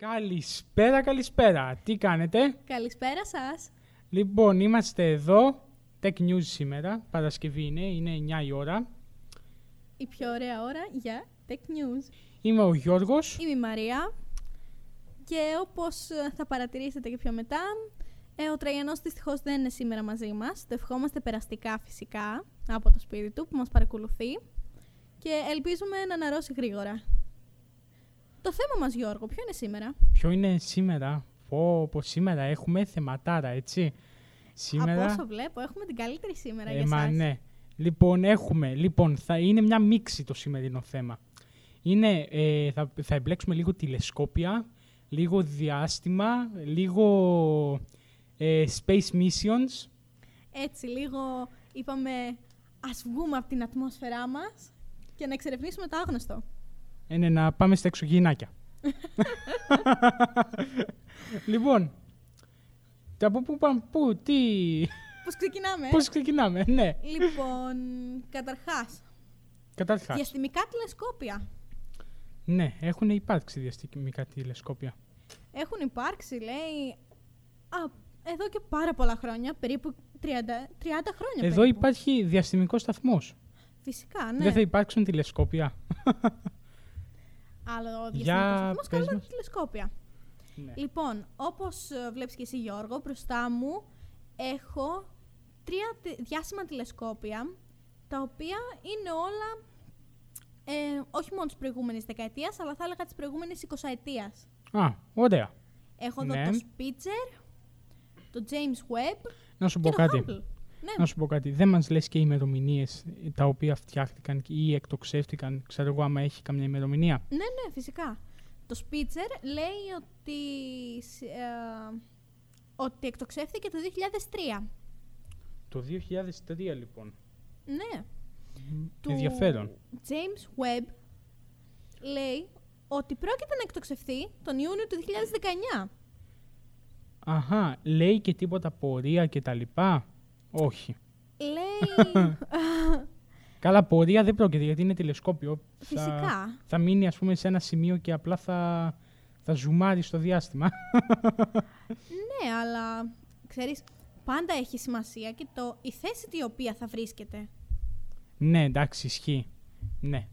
Καλησπέρα, καλησπέρα. Τι κάνετε; Καλησπέρα σας. Λοιπόν, είμαστε εδώ. Tech News σήμερα. Παρασκευή είναι, είναι 9 η ώρα. Η πιο ωραία ώρα για Tech News. Είμαι ο Γιώργος. Είμαι η Μαρία. Και όπως ε, θα παρατηρήσετε και πιο μετά, ε, ο Τραγιανός δυστυχώς δεν είναι σήμερα μαζί μας. Το ευχόμαστε περαστικά φυσικά από το σπίτι του που μας παρακολουθεί. Και ελπίζουμε να αναρρώσει γρήγορα. Το θέμα μας Γιώργο, ποιο είναι σήμερα; Ποιο είναι σήμερα; Πω, πω σήμερα έχουμε θεματάρα, έτσι. Σήμερα... Από όσο βλέπω, έχουμε την καλύτερη σήμερα ε, για μα, ναι. Λοιπόν, έχουμε. Λοιπόν, θα είναι μια μίξη το σημερινό θέμα. Είναι, ε, θα, θα εμπλέξουμε λίγο τηλεσκόπια, λίγο διάστημα, λίγο ε, space missions. Έτσι, λίγο είπαμε ας βγούμε από την ατμόσφαιρά μας και να εξερευνήσουμε το άγνωστο. Είναι να πάμε στα εξωγήινάκια. λοιπόν, από πού πάμε, πού, τι... Πώς ξεκινάμε. Πώς ξεκινάμε, ναι. Λοιπόν, καταρχάς. Καταρχάς. Διαστημικά τηλεσκόπια. Ναι, έχουν υπάρξει διαστημικά τηλεσκόπια. Έχουν υπάρξει, λέει, α, εδώ και πάρα πολλά χρόνια, περίπου 30, 30 χρόνια Εδώ υπάρχει διαστημικός σταθμός. Φυσικά, ναι. Δεν θα υπάρξουν τηλεσκόπια. Άλλο διαστημικό σταθμός, καλό τηλεσκόπια. Ναι. Λοιπόν, όπως ε, βλέπεις και εσύ Γιώργο, μπροστά μου έχω τρία διάσημα τηλεσκόπια, τα οποία είναι όλα ε, όχι μόνο της προηγούμενης δεκαετίας, αλλά θα έλεγα της προηγούμενης 20 ετία. Α, ωραία. Έχω εδώ ναι. το Spitzer, το James Webb. Να σου πω κάτι. Ναι. Να σου πω κάτι. Δεν μας λες και οι ημερομηνίες τα οποία φτιάχτηκαν ή εκτοξεύτηκαν, ξέρω εγώ, άμα έχει καμιά ημερομηνία. Ναι, ναι, φυσικά. Το Spitzer λέει ότι, ε, ότι εκτοξεύτηκε το 2003. Το 2003 λοιπόν. Ναι. Του Ενδιαφέρον. James Webb λέει ότι πρόκειται να εκτοξευθεί τον Ιούνιο του 2019. Αχα, λέει και τίποτα πορεία και τα λοιπά. Όχι. Λέει... Καλά, πορεία δεν πρόκειται γιατί είναι τηλεσκόπιο. Φυσικά. Θα, θα μείνει ας πούμε σε ένα σημείο και απλά θα, θα ζουμάρει στο διάστημα. ναι, αλλά ξέρεις, πάντα έχει σημασία και το, η θέση την οποία θα βρίσκεται. Ναι, εντάξει, ισχύει. Ναι.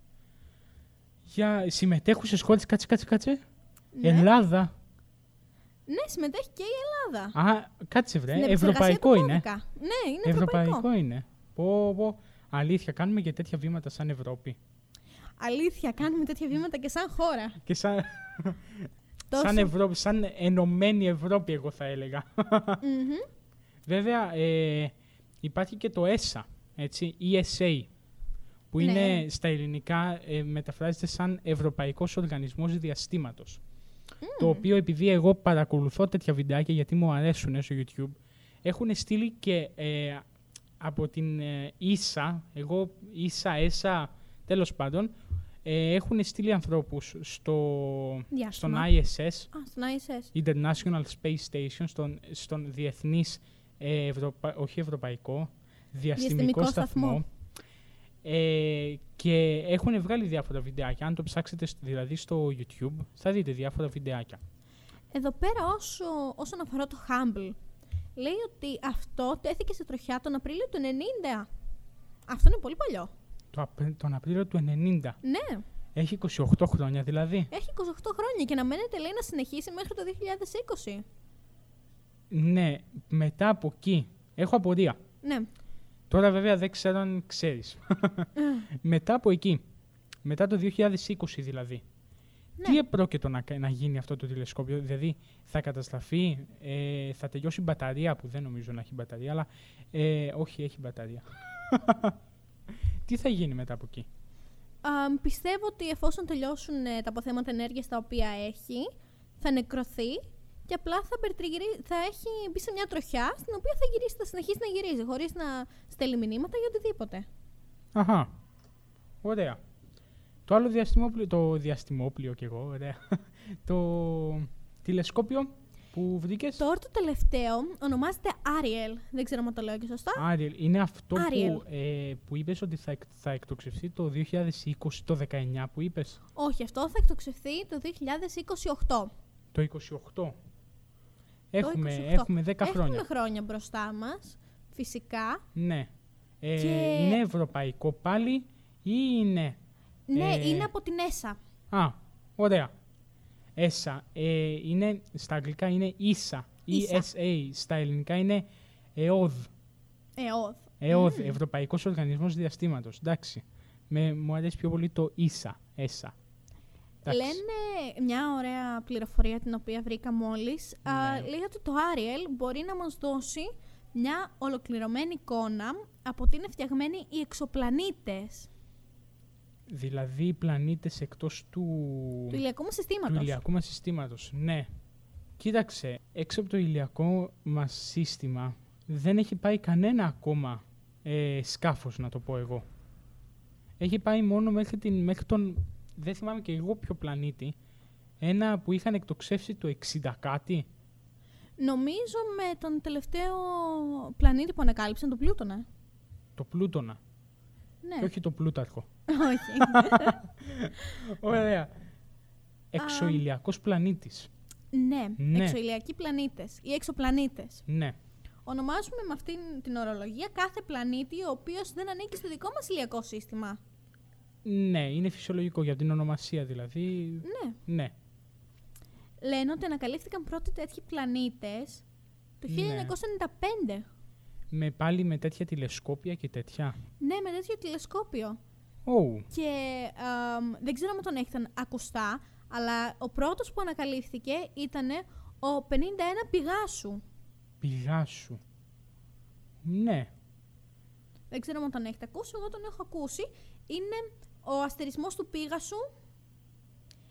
Για συμμετέχουσες χώρες, κάτσε, κάτσε, κάτσε. Ναι. Ελλάδα. Ναι, συμμετέχει και η Ελλάδα. Α, κάτσε βρε, ευρωπαϊκό είναι. Ναι, είναι ευρωπαϊκό. Ευρωπαϊκό είναι. Πω, πω. Αλήθεια, κάνουμε και τέτοια βήματα σαν Ευρώπη. Αλήθεια, κάνουμε τέτοια βήματα και σαν χώρα. Και σαν... σαν Ευρώπη, σαν ενωμένη Ευρώπη, εγώ θα έλεγα. Βέβαια, ε, υπάρχει και το ESA, έτσι, ESA, που είναι ναι. στα ελληνικά ε, μεταφράζεται σαν Ευρωπαϊκός Οργανισμός Διαστήματος. Το οποίο επειδή εγώ παρακολουθώ τέτοια βιντεάκια γιατί μου αρέσουν στο YouTube, έχουν στείλει και ε, από την ε, ίσα, εγώ ίσα, έσα, τέλος πάντων, ε, έχουν στείλει ανθρώπους στο, στον ISS, Α, στον ISS, International Space Station, στον, στον διεθνής, ε, όχι ευρωπαϊκό, διαστημικό, σταθμό, ε, και έχουν βγάλει διάφορα βιντεάκια. Αν το ψάξετε δηλαδή στο YouTube, θα δείτε διάφορα βιντεάκια. Εδώ πέρα όσο, όσον αφορά το Hubble, λέει ότι αυτό τέθηκε σε τροχιά τον Απρίλιο του 90. Αυτό είναι πολύ παλιό. Το, τον Απρίλιο του 90. Ναι. Έχει 28 χρόνια δηλαδή. Έχει 28 χρόνια και να μένετε λέει να συνεχίσει μέχρι το 2020. Ναι, μετά από εκεί. Έχω απορία. Ναι. Τώρα βέβαια δεν ξέρω αν ξέρεις. μετά από εκεί, μετά το 2020 δηλαδή, ναι. τι επρόκειτο να, να γίνει αυτό το τηλεσκόπιο, δηλαδή θα καταστραφεί, ε, θα τελειώσει η μπαταρία που δεν νομίζω να έχει μπαταρία, αλλά ε, όχι έχει μπαταρία. τι θα γίνει μετά από εκεί; πιστεύω ότι εφόσον τελειώσουν ε, τα αποθέματα ενέργειας τα οποία έχει, θα νεκρωθεί και απλά θα, θα έχει μπει σε μια τροχιά στην οποία θα, γυρίσει, θα συνεχίσει να γυρίζει χωρίς να στέλνει μηνύματα για οτιδήποτε. Αχα. Ωραία. Το άλλο διαστημόπλιο, το διαστημόπλιο κι εγώ, ωραία. το τηλεσκόπιο που βρήκες; Τώρα το τελευταίο ονομάζεται Ariel. Δεν ξέρω αν το λέω και σωστά. Ariel. Είναι αυτό που, ε, που είπες ότι θα, θα εκτοξευθεί το 2020, το 19 που είπες; Όχι, αυτό θα εκτοξευθεί το 2028. Το 28. Έχουμε, έχουμε 10 χρόνια. Έχουμε χρόνια μπροστά μας, φυσικά. Ναι. Ε, Είναι ευρωπαϊκό πάλι ή είναι... Ναι, ε, είναι από την ΕΣΑ. Α, ωραία. ΕΣΑ. Ε, είναι, στα αγγλικά είναι ΙΣΑ. ESA. Στα ελληνικά είναι ΕΟΔ. ΕΟΔ. ΕΟΔ, mm. Ευρωπαϊκός Οργανισμός Διαστήματος. Εντάξει. Με, μου αρέσει πιο πολύ το ΙΣΑ. ΕΣΑ. Λένε μια ωραία πληροφορία την οποία βρήκα μόλις. Ναι. λέει ότι το Ariel μπορεί να μας δώσει μια ολοκληρωμένη εικόνα από τι είναι φτιαγμένοι οι εξωπλανήτες. Δηλαδή οι πλανήτες εκτός του... Του ηλιακού μας συστήματος. Του ηλιακού μας συστήματος, ναι. Κοίταξε, έξω από το ηλιακό μας σύστημα δεν έχει πάει κανένα ακόμα ε, σκάφος, να το πω εγώ. Έχει πάει μόνο μέχρι, την, μέχρι τον, δεν θυμάμαι και εγώ ποιο πλανήτη, ένα που είχαν εκτοξεύσει το 60 κάτι. Νομίζω με τον τελευταίο πλανήτη που ανακάλυψαν, το Πλούτονα. Το Πλούτονα. Ναι. Και όχι το Πλούταρχο. όχι. Ωραία. Εξοηλιακός πλανήτης. Ναι, ναι. εξωηλιακοί πλανήτες ή εξωπλανήτες. Ναι. Ονομάζουμε με αυτήν την ορολογία κάθε πλανήτη ο οποίος δεν ανήκει στο δικό μας ηλιακό σύστημα. Ναι, είναι φυσιολογικό για την ονομασία δηλαδή. Ναι. ναι. Λένε ότι ανακαλύφθηκαν πρώτοι τέτοιοι πλανήτες το 1995. Ναι. Με πάλι με τέτοια τηλεσκόπια και τέτοια. Ναι, με τέτοιο τηλεσκόπιο. Oh. Και δεν ξέρω αν τον έχετε ακουστά, αλλά ο πρώτος που ανακαλύφθηκε ήταν ο 51 Πηγάσου. Πηγάσου. Ναι. Δεν ξέρω αν τον έχετε ακούσει, εγώ τον έχω ακούσει. Είναι ο αστερισμός του Πήγασου.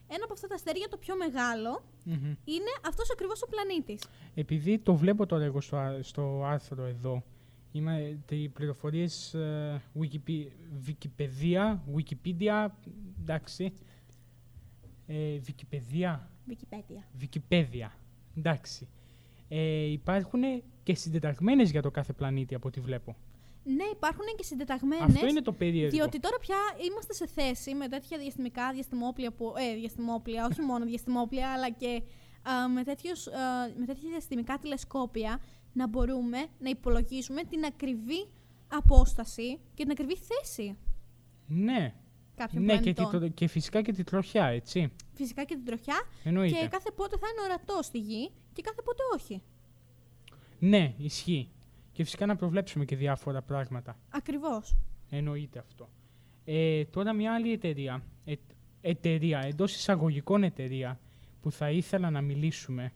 Ένα από αυτά τα αστέρια, το πιο μεγαλο είναι αυτός ακριβώς ο πλανήτης. Επειδή το βλέπω τώρα εγώ στο, στο άρθρο εδώ, Είμαι οι πληροφορίες uh, Wikipedia, Wikipedia, εντάξει. Ε, Wikipedia. Wikipedia. Wikipedia, εντάξει. Ε, υπάρχουν και συντεταγμένες για το κάθε πλανήτη από ό,τι βλέπω. Ναι, υπάρχουν και συντεταγμένες. Αυτό είναι το περίεργο. Διότι τώρα πια είμαστε σε θέση με τέτοια διαστημικά διαστημόπλια, που, ε, διαστημόπλια όχι μόνο διαστημόπλια, αλλά και με, τέτοιους, με τέτοια διαστημικά τηλεσκόπια να μπορούμε να υπολογίσουμε την ακριβή απόσταση και την ακριβή θέση. Ναι. Κάποιων ναι, και, και, και, φυσικά και την τροχιά, έτσι. Φυσικά και την τροχιά. Εννοείται. Και κάθε πότε θα είναι ορατό στη γη και κάθε πότε όχι. Ναι, ισχύει. Και φυσικά να προβλέψουμε και διάφορα πράγματα. Ακριβώς. Εννοείται αυτό. Ε, τώρα μια άλλη εταιρεία, ε, εταιρεία, εντός εισαγωγικών εταιρεία, που θα ήθελα να μιλήσουμε,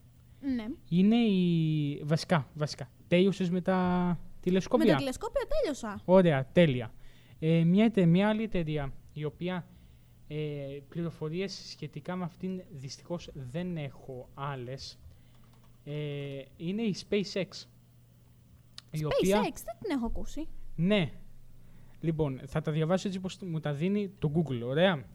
ναι. είναι η... Βασικά, βασικά. Τέλειωσες με τα τηλεσκόπια; Με τα τηλεσκόπια τέλειωσα. Ωραία, τέλεια. Ε, μια, μια άλλη εταιρεία, η οποία ε, πληροφορίες σχετικά με αυτήν δυστυχώς δεν έχω άλλες, ε, είναι η SpaceX. Η οποία... δεν την έχω ακούσει. Ναι. Λοιπόν, θα τα διαβάσω έτσι όπως μου τα δίνει το Google, ωραία.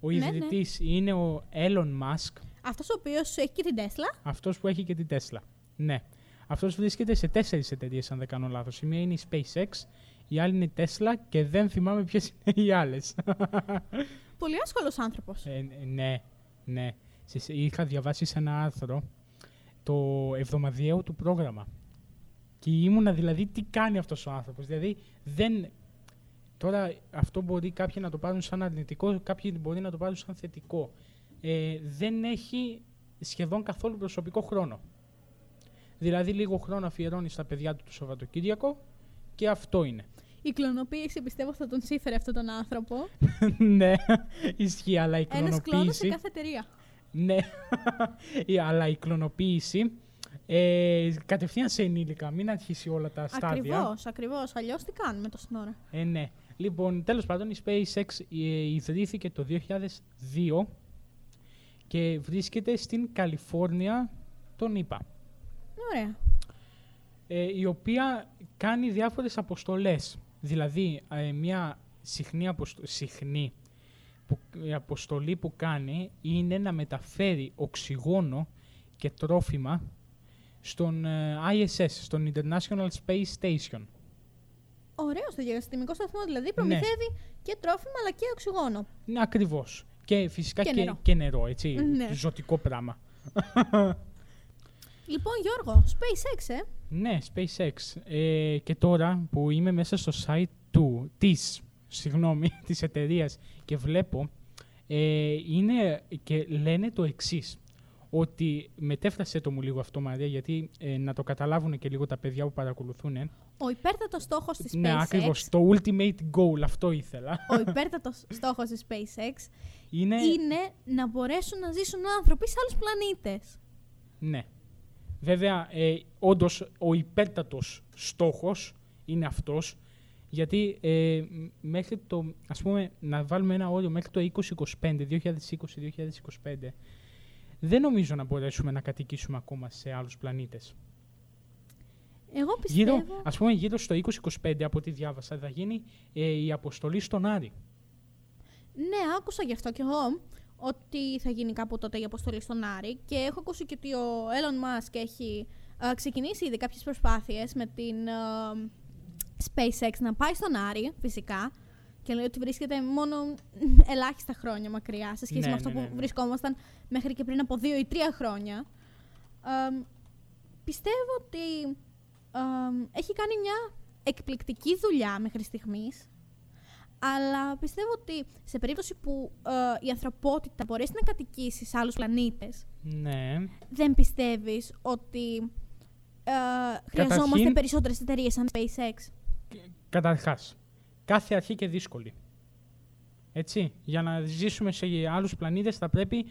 Ο ναι, ιδρυτής ναι. είναι ο Elon Musk. Αυτός ο οποίος έχει και την Tesla. Αυτός που έχει και την Tesla, ναι. Αυτός βρίσκεται σε τέσσερις εταιρείες, αν δεν κάνω λάθος. Η μία είναι η SpaceX, η άλλη είναι η Tesla και δεν θυμάμαι ποιες είναι οι άλλες. Πολύ άσχολος άνθρωπος. Ε, ναι, ναι. Είχα διαβάσει σε ένα άρθρο το εβδομαδιαίο του πρόγραμμα. Και ήμουνα δηλαδή τι κάνει αυτός ο άνθρωπος. Δηλαδή δεν... Τώρα αυτό μπορεί κάποιοι να το πάρουν σαν αρνητικό, κάποιοι μπορεί να το πάρουν σαν θετικό. Ε, δεν έχει σχεδόν καθόλου προσωπικό χρόνο. Δηλαδή λίγο χρόνο αφιερώνει στα παιδιά του το Σαββατοκύριακο και αυτό είναι. Η κλωνοποίηση πιστεύω θα τον σύφερε αυτόν τον άνθρωπο. ναι, ισχύει, αλλά η κλωνοποίηση... Ένας κλόνος σε κάθε εταιρεία. Ναι, αλλά η κλωνοποίηση ε, κατευθείαν σε ενήλικα, μην αρχίσει όλα τα στάδια. Ακριβώς, ακριβώς. Αλλιώς τι κάνουμε τόση ώρα. Ε, ναι. Λοιπόν, τέλος πάντων, η SpaceX ε, ιδρύθηκε το 2002 και βρίσκεται στην Καλιφόρνια, τον είπα. Ωραία. Ε, η οποία κάνει διάφορες αποστολές. Δηλαδή, ε, μια συχνή, αποστο... συχνή που, η αποστολή που κάνει είναι να μεταφέρει οξυγόνο και τρόφιμα στον ε, ISS, στον International Space Station. Ωραίο στο διαστημικό σταθμό, δηλαδή προμηθεύει ναι. και τρόφιμα αλλά και οξυγόνο. Ναι, ακριβώς. Και φυσικά και, και, νερό. και νερό, έτσι, ναι. ζωτικό πράγμα. Λοιπόν, Γιώργο, SpaceX, ε. Ναι, SpaceX. Ε, και τώρα που είμαι μέσα στο site του, της, συγγνώμη, της εταιρείας και βλέπω, ε, είναι και λένε το εξής ότι μετέφρασε το μου λίγο αυτό, Μαρία, γιατί ε, να το καταλάβουν και λίγο τα παιδιά που παρακολουθούν. Ο υπέρτατος στόχος της SpaceX. Ναι, ακριβώς. Το ultimate goal, αυτό ήθελα. Ο υπέρτατος στόχος της SpaceX είναι... είναι να μπορέσουν να ζήσουν άνθρωποι σε άλλους πλανήτες. Ναι. Βέβαια, ε, όντως ο υπέρτατος στόχος είναι αυτός. Γιατί ε, μέχρι το, ας πούμε, να βάλουμε ένα όριο μέχρι το 2025, 2020-2025, δεν νομίζω να μπορέσουμε να κατοικήσουμε ακόμα σε άλλους πλανήτες. Εγώ πιστεύω... Γύρω, ας πούμε γύρω στο 2025 από ό,τι διάβασα θα γίνει ε, η αποστολή στον Άρη. Ναι, άκουσα γι' αυτό κι εγώ ότι θα γίνει κάπου τότε η αποστολή στον Άρη και έχω ακούσει και ότι ο Elon Musk έχει ε, ξεκινήσει ήδη κάποιες προσπάθειες με την ε, SpaceX να πάει στον Άρη φυσικά και λέει ότι βρίσκεται μόνο ελάχιστα χρόνια μακριά σε σχέση Ναι, με αυτό ναι, που ναι, ναι. βρισκόμασταν μέχρι και πριν από δύο ή τρία χρόνια. Ε, πιστεύω ότι ε, έχει κάνει μια εκπληκτική δουλειά μέχρι στιγμής αλλά πιστεύω ότι σε περίπτωση που ε, η ανθρωπότητα μπορέσει να κατοικήσει σε άλλους πλανήτες Ναι. δεν πιστεύεις ότι ε, χρειαζόμαστε Καταρχήν- περισσότερες εταιρείες σαν SpaceX; Καταρχάς, κάθε αρχή και δύσκολη. Έτσι, για να ζήσουμε σε άλλους πλανήτες θα πρέπει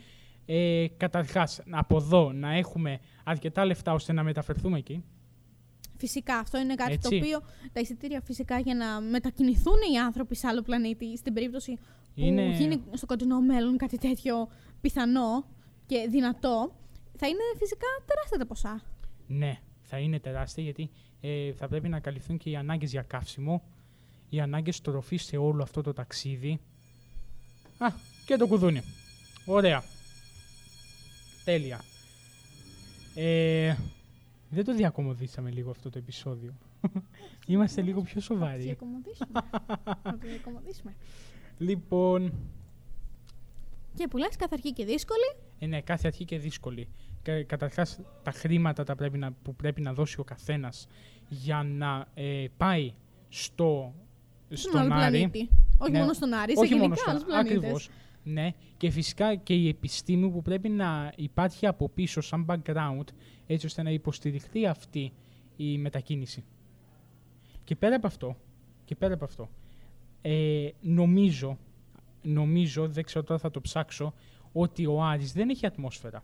ε, καταρχάς από εδώ να έχουμε αρκετά λεφτά ώστε να μεταφερθούμε εκεί. Φυσικά, αυτό είναι κάτι Έτσι. το οποίο τα εισιτήρια φυσικά για να μετακινηθούν οι άνθρωποι σε άλλο πλανήτη, στην περίπτωση που Είναι- γίνει στο κοντινό μέλλον κάτι τέτοιο πιθανό και δυνατό, θα είναι φυσικά τεράστια τα ποσά. Ναι, θα είναι τεράστια γιατί ε, θα πρέπει να καλυφθούν και οι ανάγκες για καύσιμο, οι ανάγκες τροφής σε όλο αυτό το ταξίδι. Α, και το κουδούνι. Ωραία. Τέλεια. Ε, δεν το διακομωδήσαμε λίγο αυτό το επεισόδιο. Είμαστε λίγο πιο Θα το σοβαροί. διακομωδήσουμε. Θα το διακομωδήσουμε. Λοιπόν, Και που λες κάθε αρχή και δύσκολη, ε, ναι, κάθε αρχή και δύσκολη. Κα, καταρχάς, τα χρήματα τα πρέπει να, που πρέπει να δώσει ο καθένας για να ε, πάει στο, στον άλλο στον Άρη. πλανήτη. Όχι Ναι, μόνο στον Άρη, σε όχι μόνο γενικά στον άλλους πλανήτες. Ακριβώς. Ναι, και φυσικά και η επιστήμη που πρέπει να υπάρχει από πίσω σαν background έτσι ώστε να υποστηριχθεί αυτή η μετακίνηση. Και πέρα από αυτό, και πέρα από αυτό ε, νομίζω, νομίζω, δεν ξέρω τώρα θα το ψάξω, ότι ο Άρης δεν έχει ατμόσφαιρα.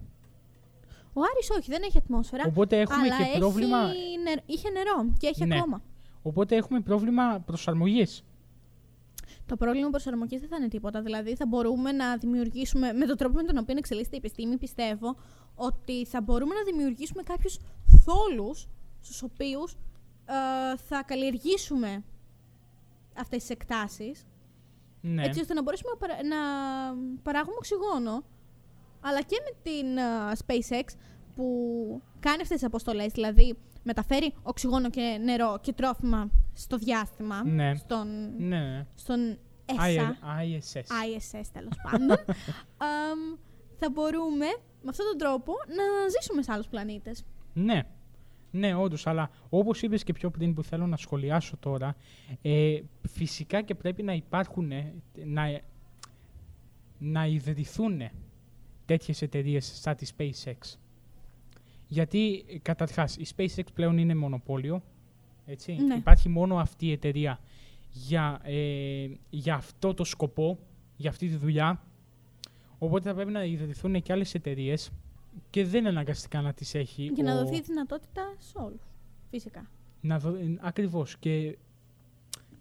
Ο Άρης όχι, δεν έχει ατμόσφαιρα. Οπότε έχουμε αλλά και έχει πρόβλημα, νε- είχε νερό και έχει Ναι. ακόμα. Οπότε έχουμε πρόβλημα προσαρμογής. Το πρόβλημα προσαρμογής δεν θα είναι τίποτα. Δηλαδή, θα μπορούμε να δημιουργήσουμε, με τον τρόπο με τον οποίο εξελίσσεται η επιστήμη, πιστεύω ότι θα μπορούμε να δημιουργήσουμε κάποιους θόλους στους οποίους θα καλλιεργήσουμε αυτές τις εκτάσεις, Ναι. έτσι ώστε να μπορέσουμε να, παρα- να παράγουμε οξυγόνο. Αλλά και με την α, SpaceX που κάνει αυτές τις αποστολές, δηλαδή μεταφέρει οξυγόνο και νερό και τρόφιμα στο διάστημα, Ναι. στον, ναι, ναι. στον I- ESA, ISS. ISS τέλος πάντων, αμ, θα μπορούμε με αυτόν τον τρόπο να ζήσουμε σε άλλους πλανήτες. Ναι. Ναι, όντως, αλλά όπως είπες και πιο πριν που θέλω να σχολιάσω τώρα, ε, φυσικά και πρέπει να υπάρχουν, ε, να, να ιδρυθούν τέτοιες εταιρείες σαν τη SpaceX. Γιατί, ε, καταρχάς, η SpaceX πλέον είναι μονοπόλιο, έτσι. Ναι. Υπάρχει μόνο αυτή η εταιρεία για, ε, για αυτό το σκοπό, για αυτή τη δουλειά. Οπότε θα πρέπει να ιδρυθούν και άλλες εταιρείες και δεν είναι αναγκαστικά να τις έχει Για να ο- δοθεί δυνατότητα σε όλους, φυσικά. να δω, ε, ακριβώς και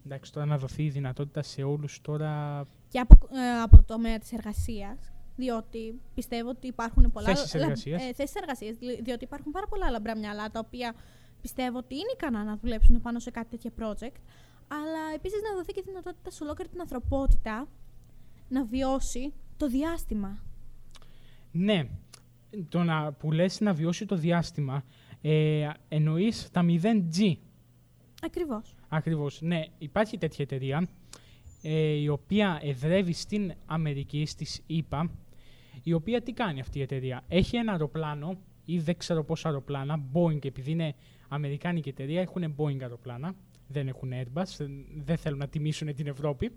εντάξει τώρα να δοθεί η δυνατότητα σε όλους τώρα Και από, ε, από το τομέα της εργασίας, διότι πιστεύω ότι υπάρχουν πολλά... Θέσεις λα- εργασίας. Ε, θέσεις εργασίας, δι- διότι υπάρχουν πάρα πολλά λαμπρά μυαλά, τα οποία πιστεύω ότι είναι ικανά να δουλέψουν πάνω σε κάτι τέτοια project, αλλά επίσης να δοθεί και δυνατότητα σε ολόκληρη την ανθρωπότητα να βιώσει το διάστημα. ναι το να, που λες να βιώσει το διάστημα ε, εννοείς τα 0G Ακριβώς. ακριβώς ναι υπάρχει τέτοια εταιρεία ε, η οποία εδρεύει στην Αμερική στις ΗΠΑ η οποία τι κάνει αυτή η εταιρεία; Έχει ένα αεροπλάνο ή δεν ξέρω πόσα αεροπλάνα, Boeing, επειδή είναι αμερικάνικη εταιρεία, έχουν Boeing αεροπλάνα, δεν έχουν Airbus, δεν θέλουν να τιμήσουν την Ευρώπη.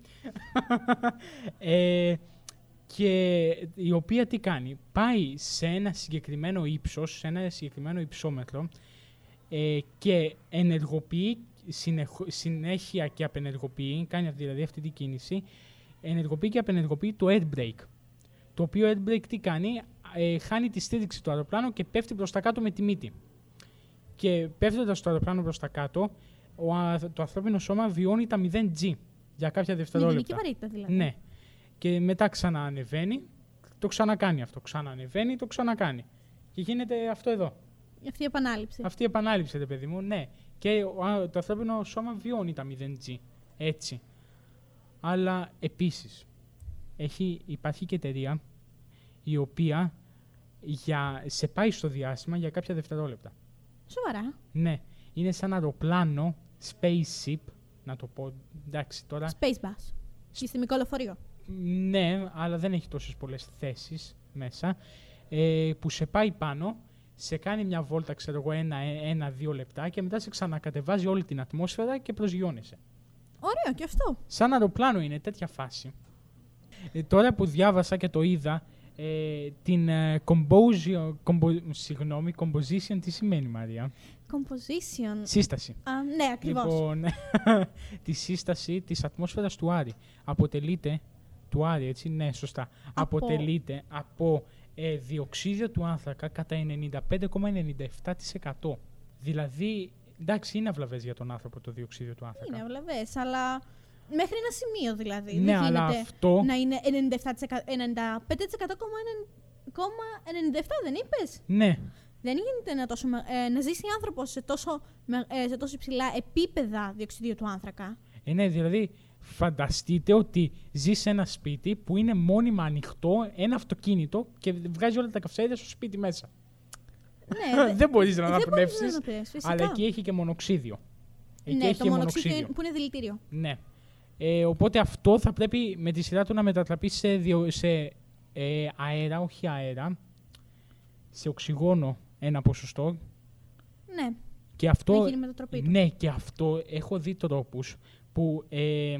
ε, και η οποία τι κάνει, πάει σε ένα συγκεκριμένο ύψος, σε ένα συγκεκριμένο υψόμετρο ε, και ενεργοποιεί συνέχεια και απενεργοποιεί, κάνει δηλαδή αυτή την κίνηση, ενεργοποιεί και απενεργοποιεί το air brake. Το οποίο air brake τι κάνει, ε, χάνει τη στήριξη του αεροπλάνου και πέφτει προς τα κάτω με τη μύτη. Και πέφτοντας το αεροπλάνο προς τα κάτω, ο, το ανθρώπινο σώμα βιώνει τα 0G για κάποια δευτερόλεπτα. Με βαρύτητα δηλαδή. Ναι. Και μετά ξαναανεβαίνει, το ξανακάνει αυτό. Ξαναανεβαίνει, το ξανακάνει. Και γίνεται αυτό εδώ. Αυτή η επανάληψη. Αυτή η επανάληψη, ρε παιδί μου, ναι. Και το ανθρώπινο σώμα βιώνει τα 0G. Έτσι. Αλλά επίσης, έχει, υπάρχει και εταιρεία η οποία για, σε πάει στο διάστημα για κάποια δευτερόλεπτα. Σοβαρά. Ναι. Είναι σαν αεροπλάνο, spaceship, να το πω, εντάξει τώρα. Space bus. Συστημικό λεωφορείο. Ναι, αλλά δεν έχει τόσες πολλές θέσεις μέσα. Ε, που σε πάει πάνω, σε κάνει μια βόλτα, ξέρω εγώ, ένα-δύο λεπτά και μετά σε ξανακατεβάζει όλη την ατμόσφαιρα και προσγειώνεσαι. Ωραίο και αυτό. Σαν αεροπλάνο είναι τέτοια φάση. Ε, τώρα που διάβασα και το είδα, ε, την ε, composition, compo, συγγνώμη, composition τι σημαίνει Μαρία; Composition. Σύσταση. Α, ναι, ακριβώς. Λοιπόν, τη σύσταση της ατμόσφαιρας του Άρη. Αποτελείται, του Άρη, έτσι, ναι, σωστά. Από... Αποτελείται από ε, διοξίδιο του άνθρακα κατά 95,97%. Δηλαδή, εντάξει, είναι αυλαβές για τον άνθρωπο το διοξίδιο του άνθρακα. Είναι αυλαβές, αλλά μέχρι ένα σημείο δηλαδή. Ναι, Δεν αλλά γίνεται αυτό... να είναι 95,97% δεν είπες; Ναι, Δεν γίνεται να, τόσο, με- ε, να ζήσει άνθρωπος σε τόσο, με- ε, σε τόσο υψηλά επίπεδα διοξιδίου του άνθρακα. ε, ναι, δηλαδή φανταστείτε ότι ζεις σε ένα σπίτι που είναι μόνιμα ανοιχτό, ένα αυτοκίνητο και βγάζει όλα τα καυσαέρια στο σπίτι μέσα. ναι, δε- δεν μπορείς να δεν μπορείς αναπνεύσεις, να αναπνεύσεις, φυσικά. αλλά εκεί έχει και μονοξίδιο. Εκεί ναι, έχει το και μονοξίδιο μονοξίδιο. που είναι δηλητήριο. Ναι. Ε, οπότε αυτό θα πρέπει με τη σειρά του να μετατραπείς σε, διο- σε ε, αέρα, όχι αέρα, σε οξυγόνο ένα ποσοστό. Ναι, Και να αυτό, γίνει μετατροπή του. ναι, και αυτό έχω δει τρόπους που ε,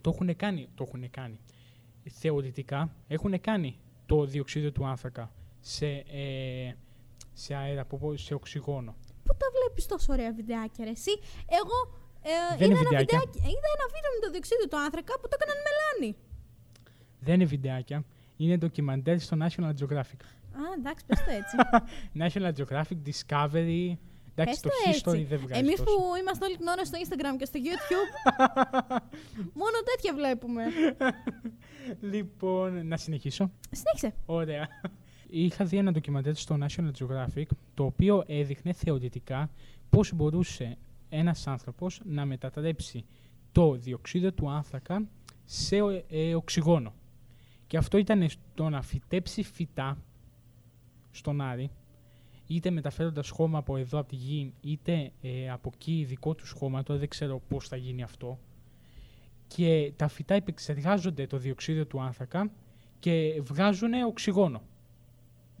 το έχουν κάνει, το έχουν κάνει. Θεωρητικά έχουν κάνει το διοξείδιο του άνθρακα σε, ε, σε αέρα, που- σε οξυγόνο. Πού τα βλέπεις τόσο ωραία βιντεάκια, ρε, εσύ; Εγώ ε, Δεν είναι είδα, ένα βιντεάκια. βιντεάκι, είδα ένα βίντεο με το διοξείδιο του άνθρακα που το έκαναν μελάνι. Δεν είναι βιντεάκια, είναι ντοκιμαντέρ στο National Geographic. Α, εντάξει, πες το έτσι. National Geographic, Discovery. Εντάξει, Πες το το History έτσι. δεν βγάζει Εμείς τόσο. που είμαστε όλη την ώρα στο Instagram και στο YouTube, μόνο τέτοια βλέπουμε. Λοιπόν, να συνεχίσω. Συνέχισε. Ωραία. Είχα δει ένα ντοκιμαντέρ στο National Geographic, το οποίο έδειχνε θεωρητικά πώς μπορούσε ένας άνθρωπος να μετατρέψει το διοξείδιο του άνθρακα σε ε, οξυγόνο. Και αυτό ήταν στο να φυτέψει φυτά στον Άρη, είτε μεταφέροντας χώμα από εδώ από τη γη, είτε ε, από εκεί δικό του χώμα, τώρα δεν ξέρω πώς θα γίνει αυτό. Και τα φυτά επεξεργάζονται το διοξείδιο του άνθρακα και βγάζουν οξυγόνο.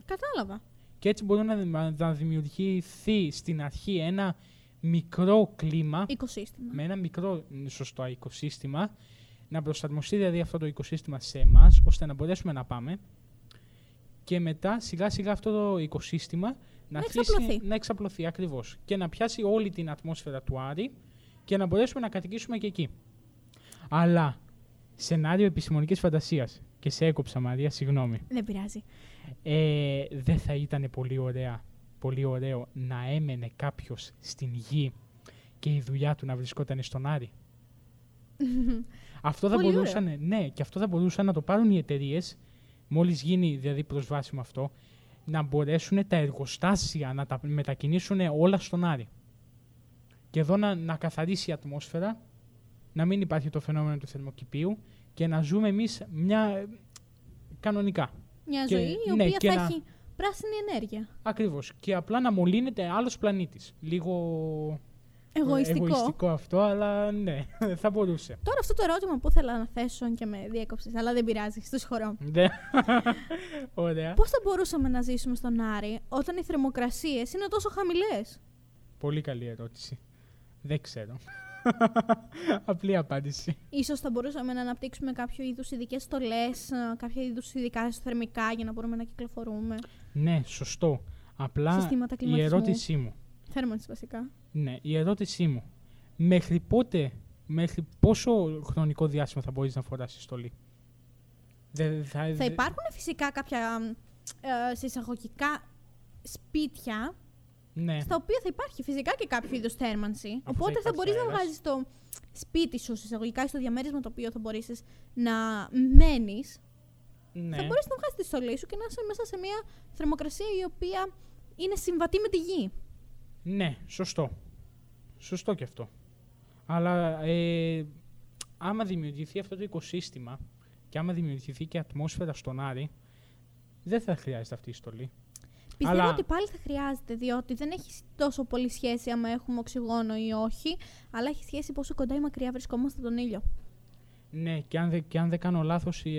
Κατάλαβα. Και έτσι μπορεί να, να δημιουργηθεί στην αρχή ένα μικρό κλίμα, Οικοσύστημα. με ένα μικρό μ, σωστό οικοσύστημα, να προσαρμοστεί δηλαδή αυτό το οικοσύστημα σε εμάς, ώστε να μπορέσουμε να πάμε. Και μετά σιγά σιγά αυτό το οικοσύστημα να, Να αρχίσει εξαπλωθεί. να εξαπλωθεί ακριβώς. Και να πιάσει όλη την ατμόσφαιρα του Άρη και να μπορέσουμε να κατοικήσουμε και εκεί. Αλλά σενάριο επιστημονικής φαντασίας. Και σε έκοψα Μαρία, συγγνώμη. Δεν πειράζει. Ε, δεν θα ήταν πολύ ωραία, πολύ ωραίο να έμενε κάποιος στην γη και η δουλειά του να βρισκόταν στον Άρη; αυτό θα Πολύ μπορούσαν, ναι, και αυτό θα μπορούσαν να το πάρουν οι εταιρείες, μόλις γίνει δηλαδή προσβάσιμο αυτό, να μπορέσουν τα εργοστάσια να τα μετακινήσουν όλα στον Άρη. Και εδώ να, να καθαρίσει η ατμόσφαιρα, να μην υπάρχει το φαινόμενο του θερμοκηπίου και να ζούμε εμείς μια ε, κανονικά. Μια Και- ζωή η ναι, οποία και θα να- έχει πράσινη ενέργεια. Ακριβώς. Και απλά να μολύνεται άλλος πλανήτης. Λίγο Εγωιστικό. εγωιστικό αυτό, αλλά ναι, θα μπορούσε. Τώρα αυτό το ερώτημα που ήθελα να θέσω και με διέκοψες, αλλά δεν πειράζει, στο συγχωρώ. Ναι. Ωραία. Πώς θα μπορούσαμε να ζήσουμε στον Άρη όταν οι θερμοκρασίες είναι τόσο χαμηλές; Πολύ καλή ερώτηση. Δεν ξέρω. Απλή απάντηση. Ίσως θα μπορούσαμε να αναπτύξουμε κάποιο είδους ειδικές στολές, ε, κάποια είδους ειδικά ισοθερμικά για να μπορούμε να κυκλοφορούμε. Ναι, σωστό. Απλά Συστήματα η κλιματισμού. ερώτησή μου. Θέρμανσης βασικά. Ναι, η ερώτησή μου. Μέχρι πότε, μέχρι πόσο χρονικό διάστημα θα μπορείς να φοράσεις στολή; Δεν, θα, Θα δε- υπάρχουν φυσικά κάποια ε, σε εισαγωγικά σπίτια Ναι, στα οποία θα υπάρχει φυσικά και κάποιο είδος θέρμανση. θα Οπότε θα υπάρχει μπορείς να αέρας. βγάζεις το σπίτι σου, σε εισαγωγικά, ή στο διαμέρισμα το οποίο θα μπορέσεις να μένεις. ναι. Θα μπορέσει να βγάζεις τη στολή σου και να είσαι μέσα σε μια θερμοκρασία η οποία είναι συμβατή με τη γη. Ναι, σωστό. Σωστό και αυτό. Αλλά ε, άμα δημιουργηθεί αυτό το οικοσύστημα και άμα δημιουργηθεί και ατμόσφαιρα στον Άρη, δεν θα χρειάζεται αυτή η στολή. Πιστεύω Αλλά- ότι πάλι θα χρειάζεται, διότι δεν έχει τόσο πολύ σχέση άμα έχουμε οξυγόνο ή όχι, αλλά έχει σχέση πόσο κοντά ή μακριά βρισκόμαστε τον ήλιο. Ναι, και αν, δεν- και αν δεν κάνω λάθος, ε,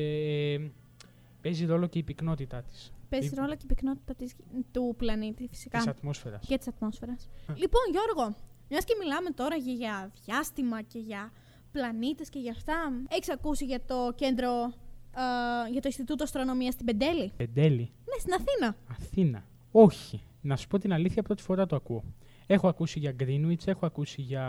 ε, παίζει ρόλο και η πυκνότητά της. Παίζει Η- ρόλο και η πυκνότητα της, του πλανήτη φυσικά. Της ατμόσφαιρας. και της ατμόσφαιρας. Α. Λοιπόν, Γιώργο, μιας και μιλάμε τώρα για, για διάστημα και για πλανήτες και για αυτά, έχεις ακούσει για το κέντρο, ε, για το Ινστιτούτο Αστρονομίας στην Πεντέλη; Πεντέλη, Ναι, στην Αθήνα. Αθήνα. Όχι. Να σου πω την αλήθεια, πρώτη φορά το ακούω. Έχω ακούσει για Greenwich, έχω ακούσει για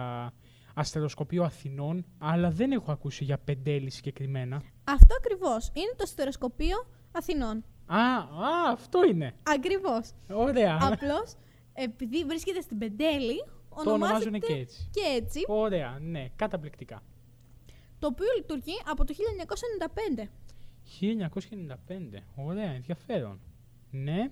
αστεροσκοπείο Αθηνών, αλλά δεν έχω ακούσει για Πεντέλη συγκεκριμένα. Αυτό ακριβώς. Είναι το στερεοσκοπείο Αθηνών. Α, α, αυτό είναι. Ακριβώς. Ωραία. Απλώς, επειδή βρίσκεται στην Πεντέλη, το ονομάζεται ονομάζουν και έτσι. και έτσι, Ωραία, ναι, καταπληκτικά. το οποίο λειτουργεί από το 1995. 1995. Ωραία, ενδιαφέρον. Ναι,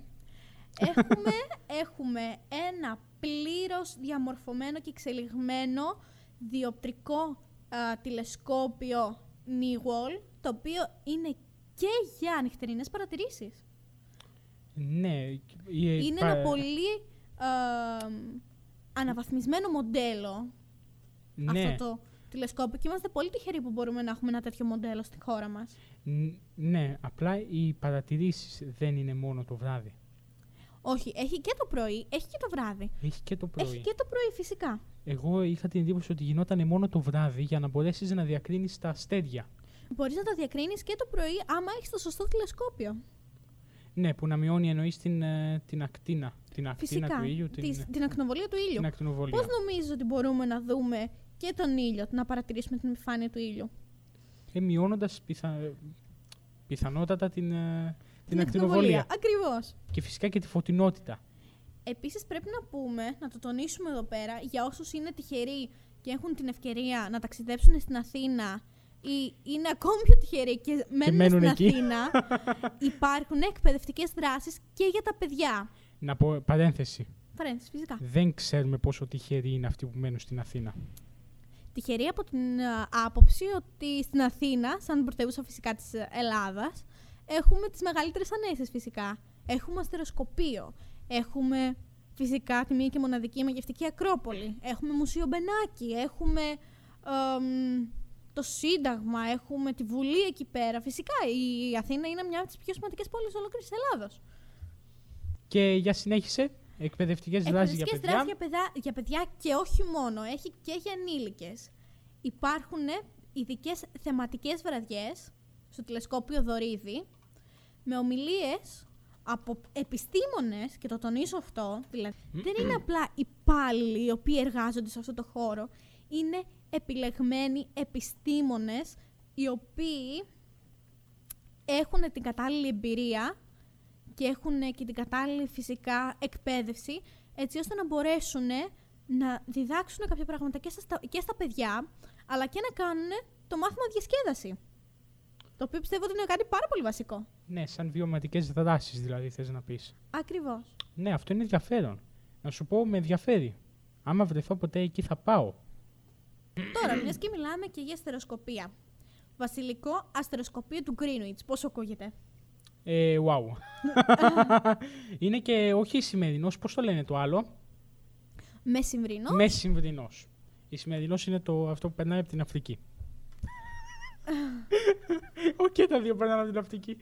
έχουμε, έχουμε ένα πλήρως διαμορφωμένο και εξελιγμένο διοπτρικό α, τηλεσκόπιο Newall, το οποίο είναι και για νυχτερινές παρατηρήσεις. ναι. η- είναι πα- ένα πολύ α, αναβαθμισμένο μοντέλο ναι. αυτό το τηλεσκόπιο και είμαστε πολύ τυχεροί που μπορούμε να έχουμε ένα τέτοιο μοντέλο στη χώρα μας. Ν- ναι, απλά οι παρατηρήσεις δεν είναι μόνο το βράδυ. Όχι, έχει και το πρωί, έχει και το βράδυ. Έχει και το πρωί. Έχει και το πρωί φυσικά. Εγώ είχα την εντύπωση ότι γινόταν μόνο το βράδυ για να μπορέσεις να διακρίνεις τα αστέρια. Μπορείς να τα διακρίνεις και το πρωί άμα έχεις το σωστό τηλεσκόπιο. Ναι, που να μειώνει εννοείς την, ε, την ακτίνα. Την ακτίνα Φυσικά. του ήλιου, την, Της- την ακτινοβολία του ήλιου. την ακτινοβολία. Πώς νομίζεις ότι μπορούμε να δούμε και τον ήλιο, να παρατηρήσουμε την επιφάνεια του ήλιου; Ε, Μειώνοντας πιθα... πιθανότατα την, ε, την ακτινοβολία. Ακριβώς. Και φυσικά και τη φωτεινότητα. Επίσης πρέπει να πούμε, να το τονίσουμε εδώ πέρα, για όσους είναι τυχεροί και έχουν την ευκαιρία να ταξιδέψουν στην Αθήνα ή είναι ακόμη πιο τυχεροί και μένουν, μένουν στην εκεί. Αθήνα, υπάρχουν εκπαιδευτικές δράσεις και για τα παιδιά. Να πω παρένθεση. Παρένθεση, φυσικά. Δεν ξέρουμε πόσο τυχεροί είναι αυτοί που μένουν στην Αθήνα. Τυχερή από την α, άποψη ότι στην Αθήνα, σαν πρωτεύουσα φυσικά της ε, Ελλάδας, έχουμε τις μεγαλύτερες ανέσεις φυσικά. Έχουμε αστεροσκοπείο, έχουμε φυσικά τη μία και μοναδική μαγευτική Ακρόπολη, έχουμε Μουσείο Μπενάκη, έχουμε εμ, το Σύνταγμα, έχουμε τη Βουλή εκεί πέρα. Φυσικά η Αθήνα είναι μια από τις πιο σημαντικές πόλεις ολόκληρης της Ελλάδος. Και για συνέχισε, εκπαιδευτικές δράσεις για Εκπαιδευτικές παιδιά. δράσεις για, παιδά- για παιδιά και όχι μόνο, έχει και για ενήλικες. Υπάρχουν ειδικές θεματικές βραδιές στο τηλεσκόπιο Δωρίδη με ομιλίες από επιστήμονες, και το τονίζω αυτό, δηλαδή δεν είναι απλά υπάλληλοι οι οποίοι εργάζονται σε αυτό το χώρο, είναι επιλεγμένοι επιστήμονες οι οποίοι έχουν την κατάλληλη εμπειρία και έχουν και την κατάλληλη φυσικά εκπαίδευση, έτσι ώστε να μπορέσουν να διδάξουν κάποια πράγματα και στα, και στα παιδιά, αλλά και να κάνουν το μάθημα διασκέδαση. Το οποίο πιστεύω ότι είναι κάτι πάρα πολύ βασικό. Ναι, σαν βιωματικές δράσει δηλαδή θες να πεις. Ακριβώς. Ναι, αυτό είναι ενδιαφέρον. Να σου πω, με ενδιαφέρει. Άμα βρεθώ ποτέ εκεί θα πάω. Τώρα, μιας και μιλάμε και για αστεροσκοπία. Βασιλικό αστεροσκοπείο του Greenwich. Πώς ακούγεται. Ε, wow. είναι και όχι ισημερινός, πώς το λένε το άλλο; Μεσημβρινός. Μεσημβρινός. Ισημερινός είναι το, αυτό που περνάει από την Αφρική. Οκ, τα δύο περνάνε από την Αφρική.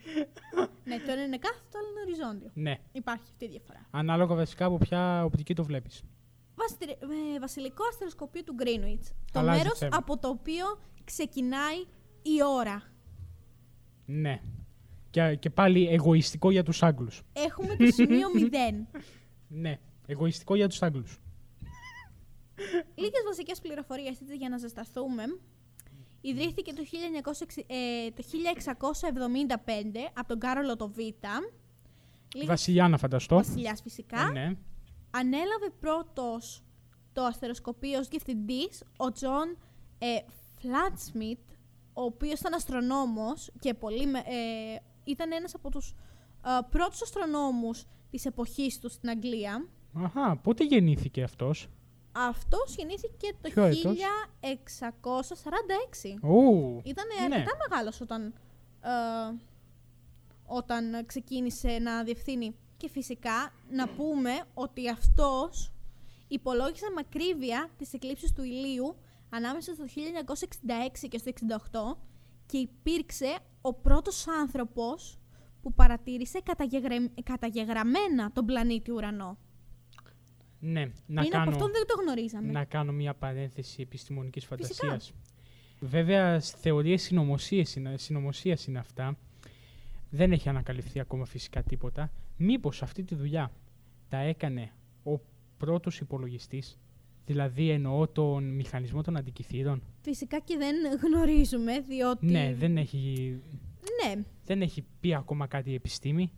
ναι, το ένα είναι κάθετο, το άλλο είναι οριζόντιο. Ναι. Υπάρχει αυτή η διαφορά. Ανάλογα βασικά από ποια οπτική το βλέπεις. Βασιλ- ε, βασιλικό αστεροσκοπείο του Greenwich. Το Αλλάζει μέρος θέμα. από το οποίο ξεκινάει η ώρα. Ναι. Και, και πάλι εγωιστικό για τους Άγγλους. Έχουμε το σημείο 0. Ναι. Εγωιστικό για τους Άγγλους. Λίγες βασικές πληροφορίες έτσι, για να ζεσταθούμε. Ιδρύθηκε το, 1906 ε, το 1675 από τον Κάρολο το Β. Λίγες Βασιλιά να φανταστώ. βασιλιάς φυσικά. Ναι. Ανέλαβε πρώτος το αστεροσκοπείο ως διευθυντής ο Τζον ε, Φλάντσμιτ, ο οποίος ήταν αστρονόμος και πολύ, με- ε, ήταν ένας από τους ε, πρώτους αστρονόμους της εποχής του στην Αγγλία. Αχα, πότε γεννήθηκε αυτός; Αυτός γεννήθηκε το Ποιο έτος; 1646. Ου, Ήταν ναι. αρκετά μεγάλος όταν, ε, όταν ξεκίνησε να διευθύνει. Και φυσικά να πούμε ότι αυτός υπολόγισε μακρύβεια τις εκλήψεις του ηλίου ανάμεσα στο 1966 και στο 1968 και υπήρξε ο πρώτος άνθρωπος που παρατήρησε καταγεγρε- καταγεγραμμένα τον πλανήτη ουρανό. Ναι, να Πριν από κάνω, αυτόν δεν το γνωρίζαμε. να κάνω μια παρένθεση επιστημονικής Φυσικά. φαντασίας. Βέβαια, στις θεωρίες συνωμοσίας είναι, συνωμοσίας είναι αυτά. Δεν έχει ανακαλυφθεί ακόμα φυσικά τίποτα. Μήπως αυτή τη δουλειά τα έκανε ο πρώτος υπολογιστής, δηλαδή εννοώ τον μηχανισμό των αντικειθήρων; Φυσικά και δεν γνωρίζουμε, διότι... Ναι, δεν έχει, Ναι, δεν έχει πει ακόμα κάτι η επιστήμη.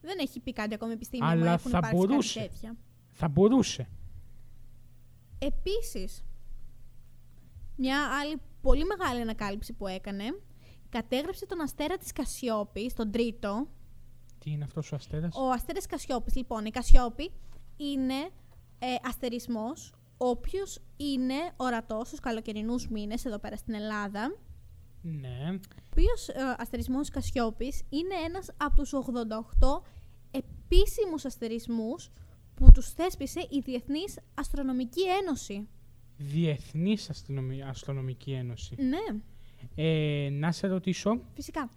δεν έχει πει κάτι ακόμα η επιστήμη, Αλλά αλλά έχουν θα υπάρξει μπορούσε. κάτι τέτοια. Θα μπορούσε. Επίσης, μια άλλη πολύ μεγάλη ανακάλυψη που έκανε, κατέγραψε τον αστέρα της Κασιόπης, τον τρίτο. Τι είναι αυτός ο αστέρας; Ο αστέρας Κασιόπης, λοιπόν, η Κασιόπη είναι ε, αστερισμός, ο οποίος είναι ορατός στους καλοκαιρινούς μήνες εδώ πέρα στην Ελλάδα. Ναι. Ο οποίος ε, αστερισμός Κασιόπης είναι ένας από τους 88 επίσημους αστερισμούς που τους θέσπισε η Διεθνής Αστρονομική Ένωση. Διεθνής Αστυνομι- Αστρονομική Ένωση. Ναι, Ε, να σε ρωτήσω, φυσικά.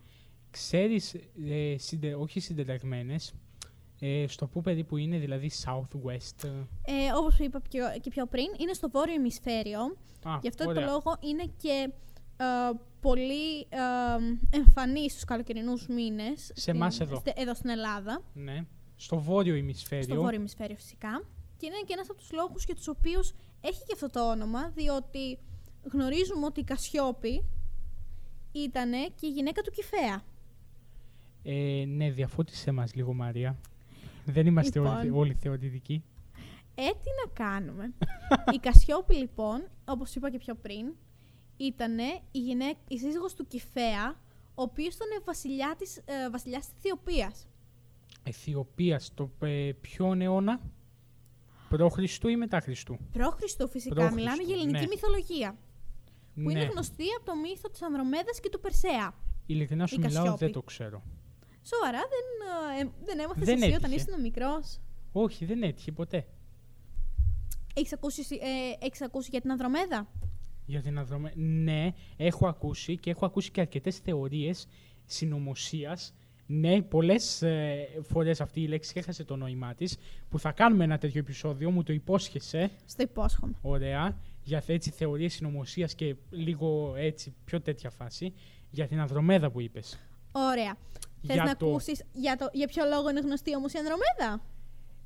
Ξέρεις, ε, συντε, όχι συντεταγμένες, ε, στο που περίπου είναι, δηλαδή Southwest. ε, Ε, όπως είπα πιο, και πιο πριν, είναι στο βόρειο ημισφαίριο. Α, Γι' αυτό ωραία. το λόγο είναι και ε, πολύ ε, εμφανή στους καλοκαιρινούς μήνες. Σε εμάς εδώ. στε- εδώ στην Ελλάδα. Ναι. Στο βόρειο ημισφαίριο. Στο βόρειο ημισφαίριο φυσικά. Και είναι και ένας από τους λόγους για τους οποίους έχει και αυτό το όνομα, διότι γνωρίζουμε ότι η Κασιόπη ήταν και η γυναίκα του Κηφαία. Ε, ναι, διαφώτισέ μας λίγο, Μαρία. Δεν είμαστε Λοιπόν. όλοι, όλοι θεωρητικοί. Ε, τι να κάνουμε. η Κασιόπη λοιπόν, όπως είπα και πιο πριν, ήταν η, γυναίκα, η σύζυγος του Κηφαία, ο οποίος ήταν βασιλιά της, ε, βασιλιάς της Αιθιοπίας. Αιθιοπίας, στο ε, ποιον αιώνα, προ Χριστού ή μετά Χριστού; Προ Χριστού φυσικά, Προ μιλάμε Χριστού, για ελληνική ναι. μυθολογία. Που ναι. είναι γνωστή από το μύθο της Ανδρομέδας και του Περσέα. Ειλικρινά σου η μιλάω, Κασιόπη. δεν το ξέρω. Σοβαρά, δεν, ε, ε, δεν έμαθες Δεν εσύ όταν έτυχε. ήσουν μικρός; Όχι, δεν έτυχε ποτέ. Έχεις ακούσει, εσύ- ε, έχεις ακούσει για την Ανδρομέδα; Για την Ανδρομέ... Ναι, έχω ακούσει και έχω ακούσει και αρκετές θεωρίες συνωμοσίας. Ναι, πολλές ε, φορές αυτή η λέξη έχασε το νόημά της. Που θα κάνουμε ένα τέτοιο επεισόδιο, μου το υπόσχεσαι. Στο υπόσχομαι. Ωραία. Για έτσι θεωρίες συνωμοσίας και λίγο έτσι πιο τέτοια φάση. Για την Ανδρομέδα που είπες. Ωραία. Θες Για να το- ακούσεις για, το, για ποιο λόγο είναι γνωστή όμως η Ανδρομέδα;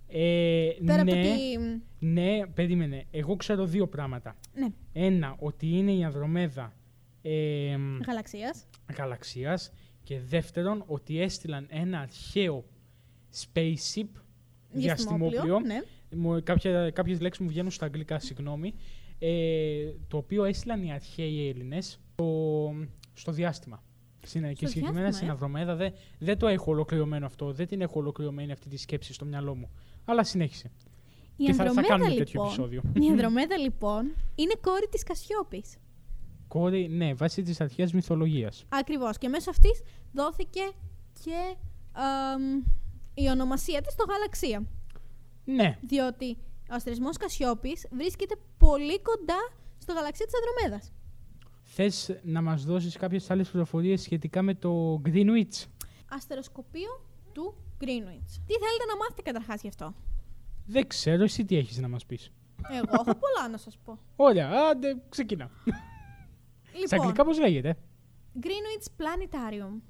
Ε, Πέρα ναι, από ότι... ναι, περίμενε. Εγώ ξέρω δύο πράγματα. Ναι, Ένα, ότι είναι η Ανδρομέδα ε, γαλαξίας. γαλαξίας και δεύτερον ότι έστειλαν ένα αρχαίο spaceship διαστημόπλιο Ναι. μου, κάποια, κάποιες λέξεις μου βγαίνουν στα αγγλικά, συγγνώμη ε, το οποίο έστειλαν οι αρχαίοι Έλληνες στο, στο διάστημα. Στην, και συγκεκριμένα διάστημα, στην ε. Ανδρομέδα δεν, δεν το έχω ολοκληρωμένο αυτό, δεν την έχω ολοκληρωμένη αυτή τη σκέψη στο μυαλό μου. Αλλά συνέχισε. Η και θα, θα Ανδρομέδα, κάνουμε λοιπόν, τέτοιο επεισόδιο. Η Ανδρομέδα λοιπόν είναι κόρη της Κασιόπης. Κόρη, ναι, βάσει της αρχαίας μυθολογίας. Ακριβώς. Και μέσω αυτής δόθηκε και εμ, η ονομασία της στο γαλαξία. Ναι, Διότι Ο αστερισμός Κασιόπης βρίσκεται πολύ κοντά στο γαλαξία της Ανδρομέδας. Θες να μας δώσεις κάποιες άλλες πληροφορίες σχετικά με το Greenwich; Αστεροσκοπείο του Greenwich. Τι θέλετε να μάθετε καταρχάς γι' αυτό; Δεν ξέρω, εσύ τι έχεις να μας πεις. Εγώ έχω πολλά να σας πω. Ωραία, άντε, ξεκινά. Στα Λοιπόν, αγγλικά πώς λέγεται; Greenwich Planetarium.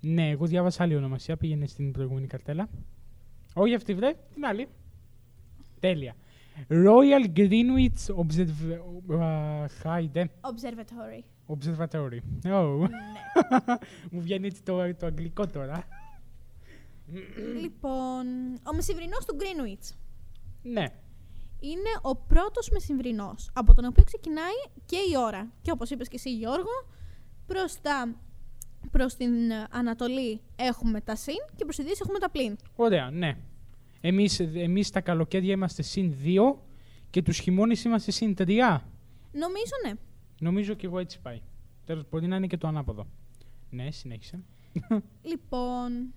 Ναι, εγώ διάβασα άλλη ονομασία, πήγαινε στην προηγούμενη καρτέλα. Όχι αυτή, βρε, την άλλη. Τέλεια. Royal Greenwich Observ... Χάιντε. Observatory. Observatory. Oh. ναι. Μου βγαίνει έτσι το, το αγγλικό τώρα. λοιπόν, ο μεσημβρινός του Greenwich Ναι. είναι ο πρώτος μεσημβρινός, από τον οποίο ξεκινάει και η ώρα. Και όπως είπες και εσύ Γιώργο, προς, τα, προς την ε, Ανατολή έχουμε τα συν και προς τη Δύση έχουμε τα πλήν. Ωραία, ναι. Εμείς, εμείς τα καλοκαίρια είμαστε συν 2 και τους χειμώνες είμαστε συν 3. Νομίζω ναι. Νομίζω και εγώ έτσι πάει. Τέλος, μπορεί να είναι και το ανάποδο. Ναι, συνέχισε. Λοιπόν,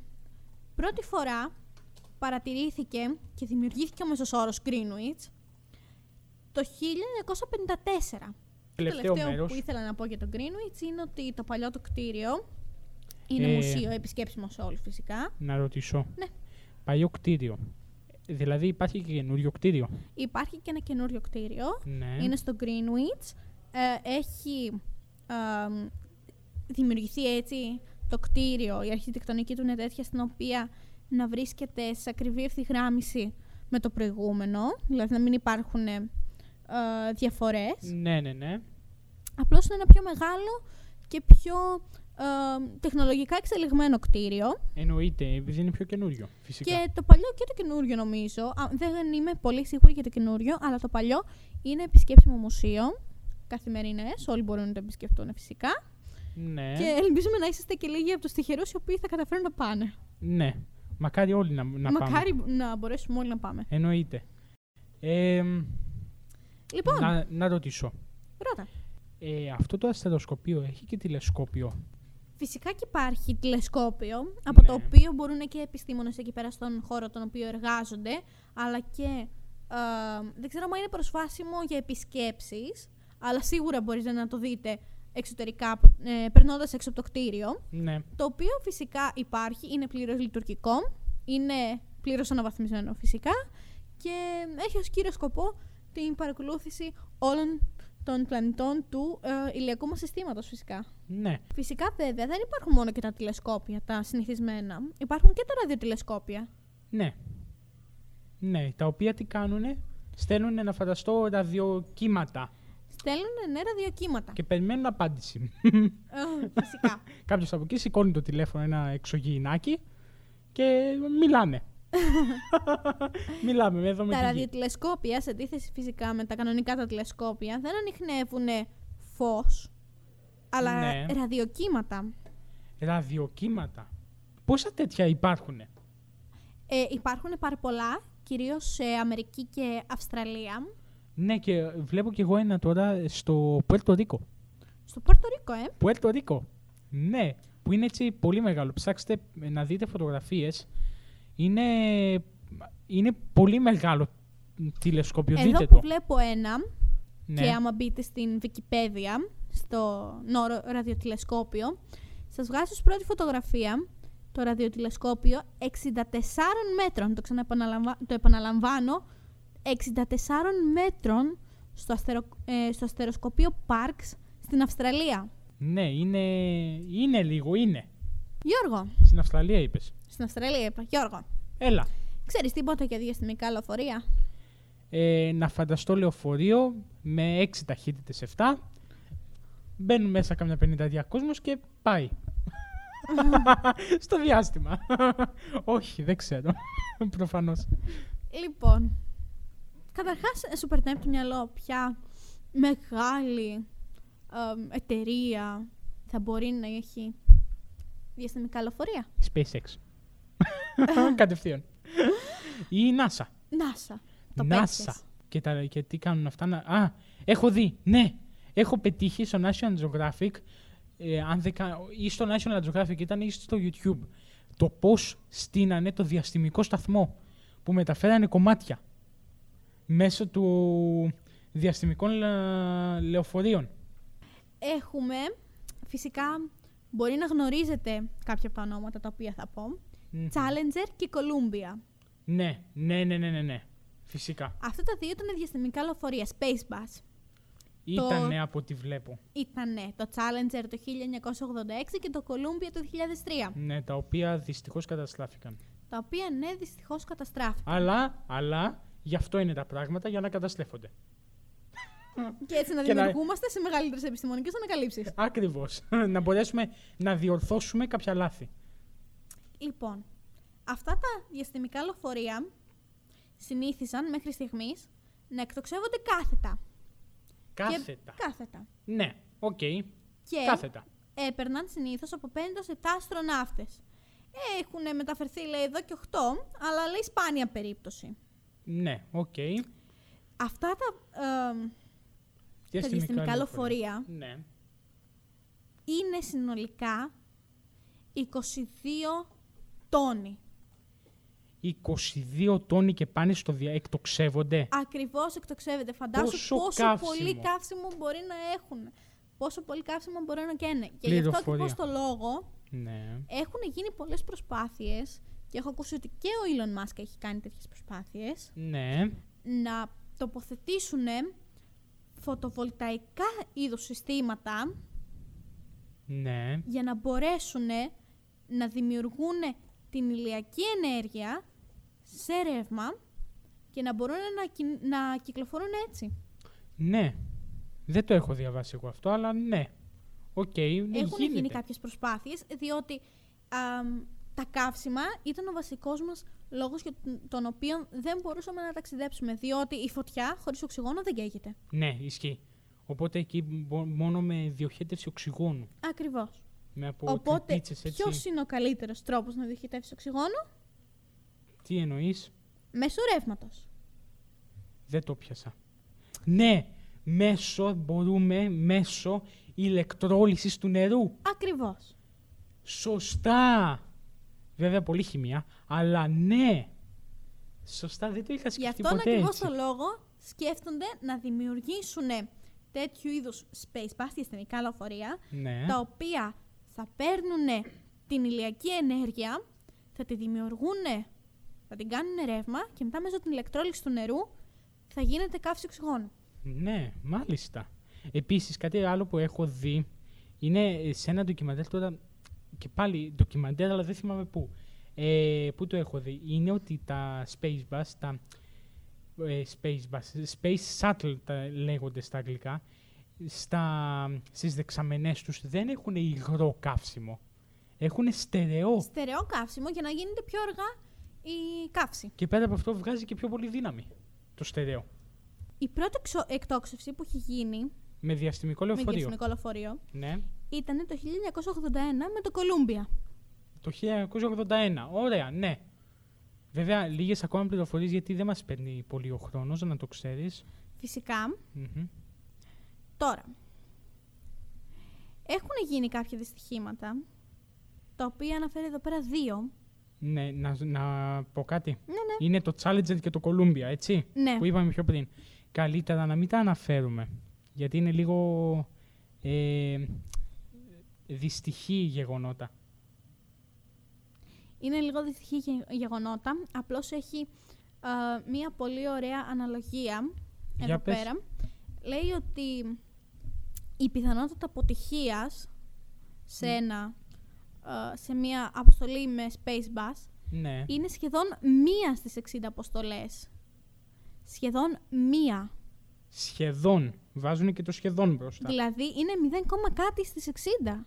πρώτη φορά παρατηρήθηκε και δημιουργήθηκε ο μέσος όρος Greenwich το 1954. Το Τελευταίο μέρος. που ήθελα να πω για το Greenwich είναι ότι το παλιό το κτίριο είναι Ε. μουσείο επισκέψιμο σε όλους φυσικά. Να ρωτήσω. Ναι. Παλιό κτίριο. Δηλαδή υπάρχει και καινούριο κτίριο. Υπάρχει και ένα καινούριο κτίριο. Ναι. Είναι στο Greenwich. Ε, έχει ε, δημιουργηθεί έτσι το κτίριο, η αρχιτεκτονική του είναι τέτοια στην οποία να βρίσκεται σε ακριβή ευθυγράμμιση με το προηγούμενο, δηλαδή να μην υπάρχουν ε, διαφορές. Ναι, ναι, ναι. Απλώς είναι ένα πιο μεγάλο και πιο ε, τεχνολογικά εξελιγμένο κτίριο. Εννοείται, επειδή είναι πιο καινούριο. Φυσικά. Και το παλιό και το καινούριο νομίζω. Α, δεν είμαι πολύ σίγουρη για το καινούριο, αλλά το παλιό είναι επισκέψιμο μουσείο. Καθημερινές, όλοι μπορούν να το επισκεφτούν φυσικά. Ναι. Και ελπίζουμε να είσαστε και λίγοι από τους τυχερούς οι οποίοι θα καταφέρουν να πάνε. ναι. Μακάρι όλοι να, να πάμε. Μακάρι να μπορέσουμε όλοι να πάμε. Εννοείται. Ε, Λοιπόν, να, να ρωτήσω. ρώτα. Ε, αυτό το αστεροσκοπείο έχει και τηλεσκόπιο. Φυσικά και υπάρχει τηλεσκόπιο, από το Ναι. οποίο μπορούν και επιστήμονες εκεί πέρα στον χώρο τον οποίο εργάζονται, αλλά και ε, δεν ξέρω αν είναι προσβάσιμο για επισκέψεις, αλλά σίγουρα μπορείτε να το δείτε εξωτερικά, από- ε, περνώντας έξω από το κτίριο, Ναι. το οποίο φυσικά υπάρχει, είναι πλήρως λειτουργικό, είναι πλήρως αναβαθμισμένο φυσικά και έχει ως κύριο σκοπό την παρακολούθηση όλων των πλανητών του ε, ηλιακού μας συστήματος φυσικά. Ναι. Φυσικά βέβαια δεν υπάρχουν μόνο και τα τηλεσκόπια, τα συνηθισμένα. Υπάρχουν και τα ραδιοτηλεσκόπια. Ναι. Ναι. Τα οποία τι κάνουνε; Στέλνουν να φανταστώ ραδιοκύματα Στέλνουν ναι ραδιοκύματα. και περιμένουν απάντηση. Ε, φυσικά. Κάποιος από εκεί σηκώνει το τηλέφωνο ένα εξωγήινάκι και μιλάμε. μιλάμε εδώ με τα τη γη. ραδιοτηλεσκόπια, σε αντίθεση φυσικά με τα κανονικά τα τηλεσκόπια, δεν ανοιχνεύουν φως, αλλά Ναι. ραδιοκύματα. Ραδιοκύματα. Πόσα τέτοια υπάρχουν; Ε, υπάρχουν πάρα πολλά, κυρίως σε Αμερική και Αυστραλία. Ναι, και βλέπω κι εγώ ένα τώρα στο Πουέρτο Ρίκο. Στο Πόρτο Ρίκο, ε. Πουέρτο Ρίκο. Ναι, που είναι έτσι πολύ μεγάλο. Ψάξτε να δείτε φωτογραφίες. Είναι, είναι πολύ μεγάλο τηλεσκόπιο. Εδώ δείτε που το. βλέπω ένα, Ναι. και άμα μπείτε στην Wikipedia, στο νόρο ραδιοτηλεσκόπιο, σας βγάζει ως πρώτη φωτογραφία το ραδιοτηλεσκόπιο 64 μέτρων. Το, ξαναεπαναλαμβα... το επαναλαμβάνω, 64 μέτρων στο, αστερο... ε, στο αστεροσκοπείο Parks στην Αυστραλία. ναι, είναι, είναι λίγο, είναι. Γιώργο, Στην Αυστραλία είπες. Στην Αυστραλία είπα. Γιώργο, Έλα. ξέρεις τίποτα για διαστημικά λεωφορεία. Ε, να φανταστώ λεωφορείο με 6 ταχύτητες 7. Μπαίνουν μέσα καμιά 50 κόσμος και πάει. Στο διάστημα. Όχι, δεν ξέρω. Προφανώς. Λοιπόν, καταρχάς σου περνάει από το μυαλό ποια μεγάλη εμ, εταιρεία θα μπορεί να έχει διαστημικά λεωφορεία. Η SpaceX. Κατευθείαν. Ή η NASA. NASA. Το NASA. πέτυχες. Και, τα, και τι κάνουν αυτά. Να... Α, έχω δει. Ναι. Έχω πετύχει στο National Geographic ε, αν δεν κα- ή στο National Geographic ήταν ή στο YouTube το πώς στείνανε το διαστημικό σταθμό που μεταφέρανε κομμάτια. μέσω του διαστημικών λεωφορείων. Έχουμε, φυσικά, μπορεί να γνωρίζετε κάποια από τα ονόματα τα οποία θα πω. Challenger και Columbia. Ναι, ναι, ναι, ναι, ναι, ναι. Φυσικά. Αυτά τα δύο ήταν διαστημικά λεωφορεία, Space Bus. Ήτανε από ό,τι βλέπω. Ήτανε το Challenger το 1986 και το Columbia το 2003. Ναι, τα οποία δυστυχώς καταστράφηκαν. Τα οποία ναι, δυστυχώς καταστράφηκαν. Αλλά, αλλά, γι' αυτό είναι τα πράγματα, για να καταστρέφονται. Και έτσι να δημιουργούμαστε σε μεγαλύτερες επιστημονικές ανακαλύψεις. Ακριβώς. να μπορέσουμε να διορθώσουμε κάποια λάθη. Λοιπόν, αυτά τα διαστημικά λεωφορεία συνήθισαν μέχρι στιγμής να εκτοξεύονται κάθετα. Κάθετα. κάθετα. Ναι, OK. Okay. Και κάθετα. έπαιρναν συνήθως από 5 7 αστροναύτες. Έχουν μεταφερθεί, λέει, εδώ και 8, αλλά λέει σπάνια περίπτωση. Ναι, οκ. Αυτά τα, ε, τα διαστημικά λεωφορεία ναι. είναι συνολικά 22 τόνοι. 22 τόνοι και πάνε στο δια... εκτοξεύονται. Ακριβώς εκτοξεύονται. Φαντάσου πόσο, πολύ καύσιμο μπορεί να έχουν. Πόσο πολύ καύσιμο μπορεί να καίνε. Και γι' αυτό ακριβώς το λόγο ναι. έχουν γίνει πολλές προσπάθειες και έχω ακούσει ότι και ο Elon Musk έχει κάνει τέτοιες προσπάθειες ναι. να τοποθετήσουν φωτοβολταϊκά είδους συστήματα ναι. για να μπορέσουν να δημιουργούν την ηλιακή ενέργεια σε ρεύμα και να μπορούν να, να κυκλοφορούν έτσι. Ναι. Δεν το έχω διαβάσει εγώ αυτό, αλλά ναι. OK, okay, ναι, Έχουν γίνει κάποιες προσπάθειες, διότι τα καύσιμα ήταν ο βασικός μας λόγος για τον οποίο δεν μπορούσαμε να ταξιδέψουμε, διότι η φωτιά χωρίς οξυγόνο δεν καίγεται. Ναι, ισχύει. Οπότε εκεί μόνο με διοχέτευση οξυγόνου. Ακριβώς. Με από Οπότε, ποιος είναι ο καλύτερος τρόπος να διοχετεύσει οξυγόνο, Τι εννοείς, Μέσω ρεύματος. Δεν το πιάσα. Ναι, μέσω μπορούμε μέσω ηλεκτρόλυσης του νερού. Ακριβώς. Σωστά. Βέβαια πολύ χημία, αλλά ναι. Σωστά, δεν το είχα σκεφτεί Γι' αυτόν ποτέ ακριβώς το λόγο σκέφτονται να δημιουργήσουν τέτοιου είδους space bus, διαστημικά λεωφορεία, ναι. τα οποία θα παίρνουν την ηλιακή ενέργεια, θα τη δημιουργούν, θα την κάνουν ρεύμα και μετά μέσω την ηλεκτρόληξη του νερού θα γίνεται καύση οξυγόνου. Ναι, μάλιστα. Επίσης, κάτι άλλο που έχω δει είναι σε ένα ντοκιμαντέρ τώρα, και πάλι ντοκιμαντέρ, αλλά δεν θυμάμαι πού. Ε, πού το έχω δει. Είναι ότι τα Space Bus, τα ε, Space Bus, Space Shuttle τα λέγονται στα αγγλικά, στα, στις δεξαμενές τους δεν έχουν υγρό καύσιμο. Έχουν στερεό. Στερεό καύσιμο για να γίνεται πιο αργά η καύση. Και πέρα από αυτό βγάζει και πιο πολύ δύναμη το στερεό. Η πρώτη εκτόξευση που έχει γίνει με διαστημικό λεωφορείο. Με διαστημικό λεωφορείο. Ναι. Ήταν το 1981 με το Κολούμπια. Το 1981. Ωραία, ναι. Βέβαια, λίγες ακόμα πληροφορίες γιατί δεν μας παίρνει πολύ ο χρόνος, να το ξέρεις. Τώρα, έχουν γίνει κάποια δυστυχήματα, τα οποία αναφέρει εδώ πέρα δύο. Ναι, να, να πω κάτι. Ναι, ναι. Είναι το Challenger και το Columbia, έτσι, ναι. που είπαμε πιο πριν. Καλύτερα να μην τα αναφέρουμε, γιατί είναι λίγο ε, δυστυχή γεγονότα. Είναι λίγο δυστυχή γεγονότα, απλώς έχει μία πολύ ωραία αναλογία εδώ πέρα. Λέει ότι η πιθανότητα αποτυχίας σε, ένα, σε μια αποστολή με Space Bus ναι. είναι σχεδόν μία στις 60 αποστολές. Σχεδόν μία. Σχεδόν. Βάζουν και το σχεδόν μπροστά. Δηλαδή είναι 0, κάτι στις 60.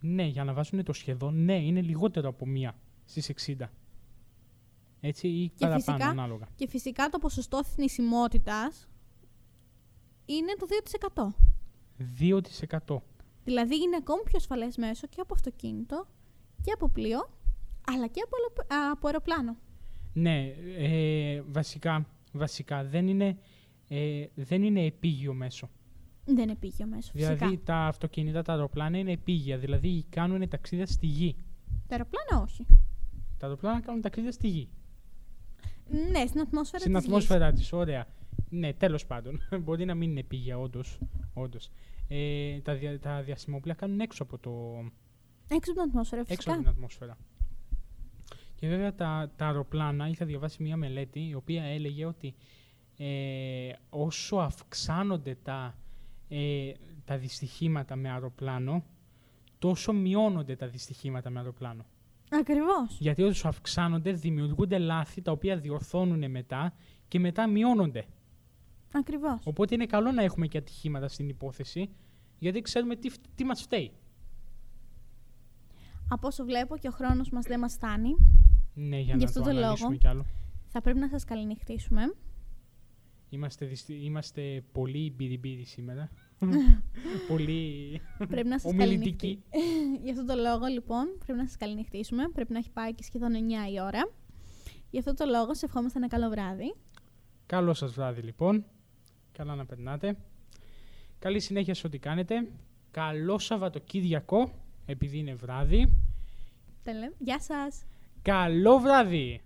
Ναι, για να βάζουν το σχεδόν, ναι, είναι λιγότερο από μία στις 60. Έτσι ή και παραπάνω φυσικά, ανάλογα. Και φυσικά το ποσοστό θνησιμότητας είναι το 2%. 2%. Δηλαδή είναι ακόμη πιο ασφαλές μέσο και από αυτοκίνητο και από πλοίο, αλλά και από, από αεροπλάνο. Ναι, ε, βασικά, βασικά δεν είναι, ε, δεν είναι επίγειο μέσο. Δεν είναι επίγειο μέσο, Δηλαδή φυσικά. τα αυτοκίνητα, τα αεροπλάνα είναι επίγεια, δηλαδή κάνουν ταξίδια στη γη. Τα αεροπλάνα όχι. Τα αεροπλάνα κάνουν ταξίδια στη γη. Ναι, στην ατμόσφαιρα Στην ατμόσφαιρα της, ωραία. Ναι, τέλος πάντων. Μπορεί να μην είναι πήγια, όντως. όντως. Ε, τα, δια, τα διαστημόπλια κάνουν έξω από το... Έξω από την ατμόσφαιρα, Έξω φυσικά. από την ατμόσφαιρα. Και βέβαια τα, τα αεροπλάνα, είχα διαβάσει μια μελέτη η οποία έλεγε ότι ε, όσο αυξάνονται τα, ε, τα δυστυχήματα με αεροπλάνο, τόσο μειώνονται τα δυστυχήματα με αεροπλάνο. Ακριβώς. Γιατί όσο αυξάνονται, δημιουργούνται λάθη τα οποία διορθώνουν μετά και μετά μειώνονται. Ακριβώς. Οπότε είναι καλό να έχουμε και ατυχήματα στην υπόθεση, γιατί ξέρουμε τι, φ- τι μας φταίει. Από όσο βλέπω και ο χρόνος μας δεν μας φτάνει, Ναι, για Γι' να αυτό το το λόγο. αναλύσουμε κι άλλο. θα πρέπει να σας καληνυχτήσουμε. Είμαστε, δυστι- είμαστε πολύ μπιριμπίρι σήμερα. πολύ πρέπει να σας ομιλητικοί. καληνυχτήσουμε. Γι' αυτό το λόγο, λοιπόν, πρέπει να σας καληνυχτήσουμε. Πρέπει να έχει πάει και σχεδόν 9 η ώρα. Γι' αυτό το λόγο, σε ευχόμαστε ένα καλό βράδυ. Καλό σας βράδυ λοιπόν. Καλά να περνάτε. Καλή συνέχεια σε ό,τι κάνετε. Καλό Σαββατοκύριακο, επειδή είναι βράδυ. Τα λέμε. Γεια σας! Καλό βράδυ!